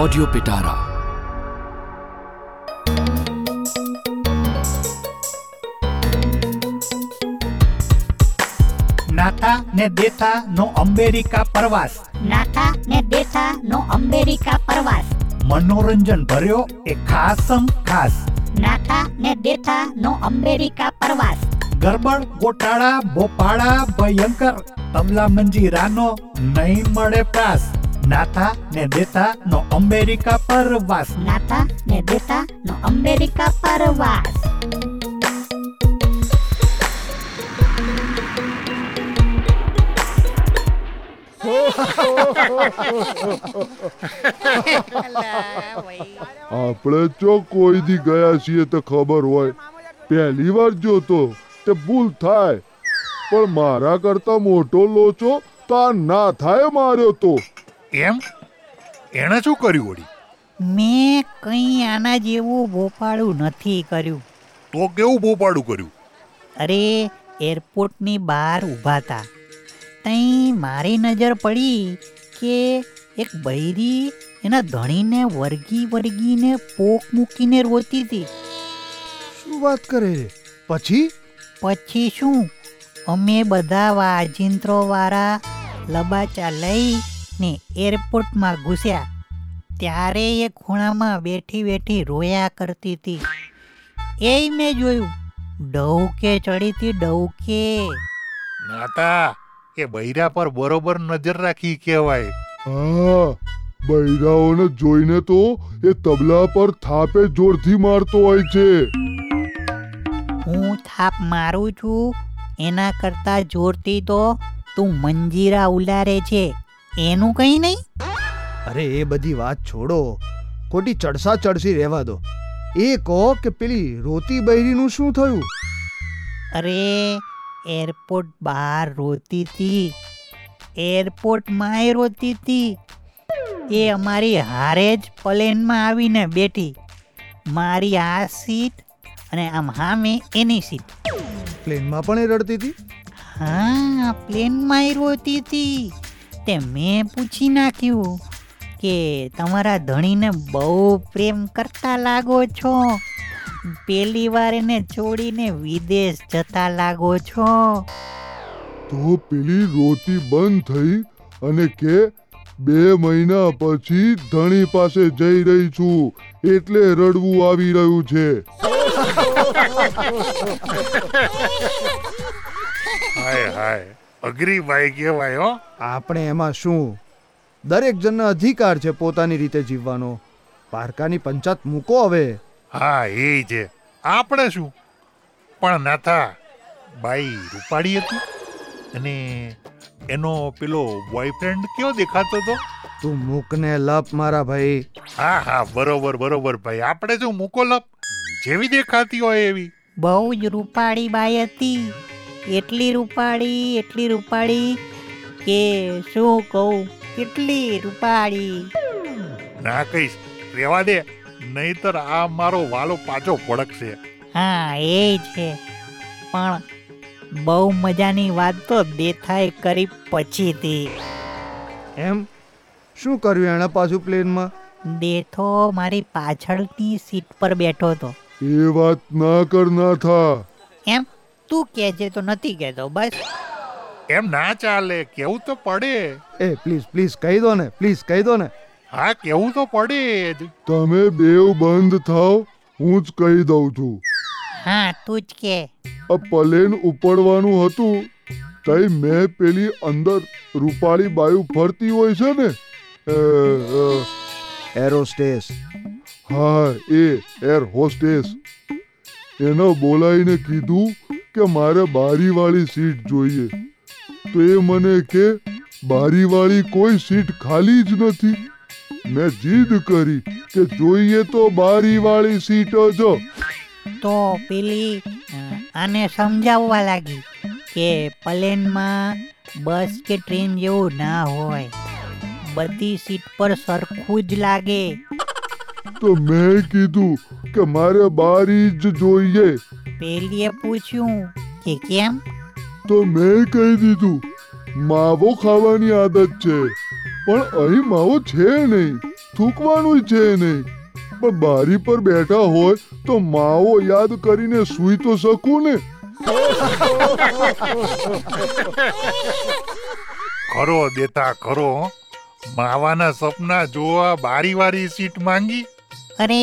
Audio પિટારા Natha ને દેથા નો America પ્રવાસ. નાથા ને દેથા નો અમેરિકા પ્રવાસ. મનોરંજન ભર્યો એ ખાસમ ખાસ. નાથા ને દેથા નો અમેરિકા પ્રવાસ. ગરબડ ગોટાળા બોપાળા ભયંકર. તમલા મંજી રાનો નહીં મળે પ્રાસ. નાથા ને દેતા નો અમેરિકા પરવાસ. નાથા ને દેતા નો અમેરિકા પરવાસ. આપણે જો કોઈ દી ગયા છીએ તો ખબર હોય. પહેલી વાર જોતો તે ભૂલ થાય. પણ મારા કરતા મોટો લોચો તો ના થાય માર્યો તો. એમ? એણે શું કર્યું વળી? મેં કંઈ આના જેવું ભોપાળું નથી કર્યું. તો કેવું ભોપાળું કર્યું? અરે એરપોર્ટની બહાર ઊભા હતા તઈ મારી નજર પડી કે એક બૈરી એના ધણીને વર્ગી વર્ગીને પોક મૂકીને રોતી હતી. શું વાત કરે? પછી? પછી શું? અમે બધા વાજિંત્રો વાળા લબાચા લઈ ને એરપોર્ટમાં ઘૂસ્યા. ત્યારે એ ખૂણામાં બેઠી બેઠી રોયા કરતી હતી. એ મેં જોયું ડૌકે ચડી હતી ડૌકે. નાતા એ બૈરા પર બરોબર નજર રાખી કહેવાય. હા બૈરાઓને જોઈને તો એ તબલા પર થાપે જોરથી મારતો હોય છે. હું થાપ મારું છું એના કરતા જોરથી તો તું મંજીરા ઉલારે છે. એનું કંઈ નહીં? અરે એ બધી વાત છોડો. ખોટી ચડસા ચડસી રહેવા દો. એ કહો કે પેલી રોતી બૈરીનું શું થયું? અરે એરપોર્ટ બહાર રોતી હતી એરપોર્ટમાં રોતી હતી એ અમારી હારે જ પ્લેનમાં આવીને બેઠી. મારી આ સીટ અને આમ હામે એની સીટ. પ્લેનમાં પણ એ રડતી હતી હા પ્લેનમાં એ રોતી હતી તે મેં પૂછી નાખ્યું કે તમારા ધણીને બહુ પ્રેમ કરતા લાગો છો? પેલી વાર એને છોડીને વિદેશ જતા લાગો છો? તો પેલી રોતી બંધ થઈ અને કે બે મહિના પછી ધણી પાસે જઈ રહી છું એટલે રડવું આવી રહ્યું છે. હાય હાય. અઘરી ભાઈ કહેવાય હો. આપણે એમાં શું? દરેક જણનો અધિકાર છે પોતાની રીતે જીવવાનો. પારકાની પંચાયત મૂકો હવે. હા એ છે. આપણે શું? પણ નાથા બાઈ રૂપાળી હતી અને એનો પેલો બોયફ્રેન્ડ કયો દેખાતો હતો? તું મૂકને લપ મારા ભાઈ. હા હા બરોબર બરોબર ભાઈ. આપણે શું મૂકો લપ જેવી દેખાતી હોય એવી. બહુ જ રૂપાળી બાઈ હતી. એટલી રૂપાળી એટલી રૂપાળી કે શું કહું કેટલી રૂપાળી. ના કહીશ રેવા દે નહીતર આ મારો વાલો પાછો પડકશે હા એ છે. પણ બહુ મજાની વાત તો દેખાય કરી પછીથી. એમ? શું કર્યું એણે પાછું પ્લેનમાં? દેથો મારી પાછળની સીટ પર બેઠો હતો. એ વાત ના કર ના થા એમ? તું કહેજે તો નથી કહેતો બસ. એમ ના ચાલે કેવું તો પડે. એ પ્લીઝ પ્લીઝ કહી દો ને પ્લીઝ કહી દો ને. હા કેવું તો પડે જ. તમે બેવ બંધ થાવ હું જ કહી દઉં છું. હા તું જ કે. આ પ્લેન ઉપડવાનું હતું તઈ મેં પેલી અંદર રૂપાળી બાયુ ફરતી હોય છે ને એરોસ્ટેસ હા એ એર હોસ્ટેસ એને બોલાવીને કીધું કે મારે બારીવાળી સીટ જોઈએ. તો એ મને કે બારીવાળી કોઈ સીટ ખાલી જ નથી. મેં જીદ કરી કે જોઈએ તો બારીવાળી સીટ જ. તો પેલી આને સમજાવવા લાગી કે પ્લેનમાં બસ કે ટ્રેન જેવું ના હોય. બધી સીટ પર સરખું જ લાગે. તો મેં કીધું કે મારે બારી જ જોઈએ. પેલીએ પૂછ્યું કે કેમ? તો મેં કહી દીધું માવો ખાવાની આદત છે પણ અહીં માવો છે નહીં થૂકવાનું છે નહીં. પણ બારી પર બેઠા હોય તો માવો યાદ કરીને સૂઈ તો શકું ને? ખરો દેતા ખરો માવાના સપના જોવા બારી વારી સીટ માંગી. અરે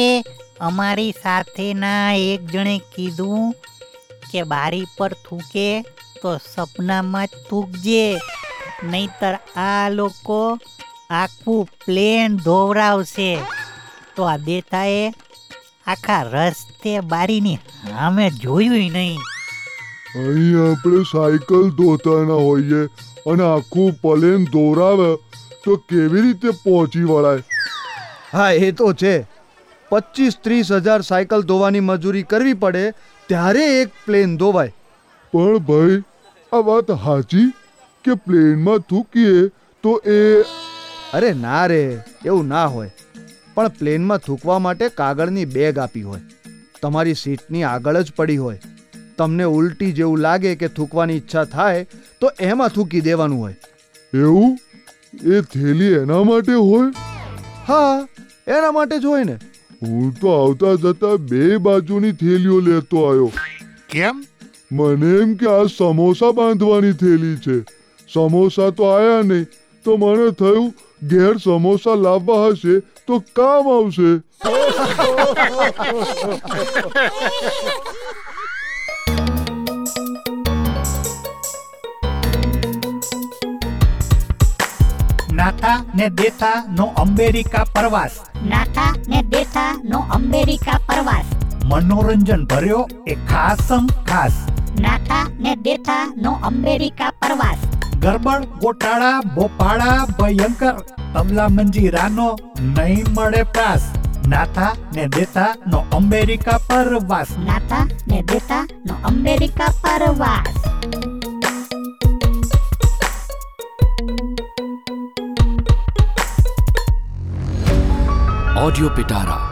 અમારી સાથેના એક જણે કીધું કે બારી પર થૂકે તો સપનામાં જ થૂકજે. નહીતર આ લોકો આખું પ્લેન ધોવરાવશે તો આ દેતાએ આખા રસ્તે બારીની સામે જોયું નહીં. અહીં આપણે સાયકલ ધોતાના હોઈએ અને આખું પલેન દોરાવે તો કેવી રીતે પહોંચી વળાય? હા એ તો છે. પચીસ ત્રીસ હજાર સાયકલ ધોવાની મજૂરી કરવી પડે ત્યારે એક પ્લેન ધોવાય. પણ ભાઈ આ વાત સાચી કે પ્લેનમાં થૂકીએ તો એ અરે ના રે એવું ના હોય. પણ પ્લેનમાં થૂકવા માટે કાગળની બેગ આપી હોય. તમારી સીટની આગળ જ પડી હોય. તમને ઉલટી જેવું લાગે કે થૂકવાની ઈચ્છા થાય તો એમાં થૂકી દેવાનું હોય. એવું? એ થેલી એના માટે હોય? હા એના માટે જ હોય ને. હું તો આવતા જતા બે બાજુની થેલીઓ લેતો આવ્યો કેમ? મને એમ કે આ સમોસા બાંધવાની થેલી છે. સમોસા તો આયા નહીં. તો મને થયું ઘેર સમોસા લાવવા હશે તો કામ આવશે. નાથા ને દેથા નો અમેરિકા પ્રવાસ. નાથા ને દેથા નો અમેરિકા પ્રવાસ. મનોરંજન ભર્યો એ ખાસમ ખાસ. નાથા ને દેથા નો અમેરિકા પ્રવાસ. ગરબડ ગોટાળા બોપાળા ભયંકર. તબલા મંજીરાનો નહીં મળે પ્રાસ. નાથા ને દેતા નો અમેરિકા પરવાસ. નાથા ને દેતા નો અમેરિકા પ્રવાસ. રેડિયો પિટારા.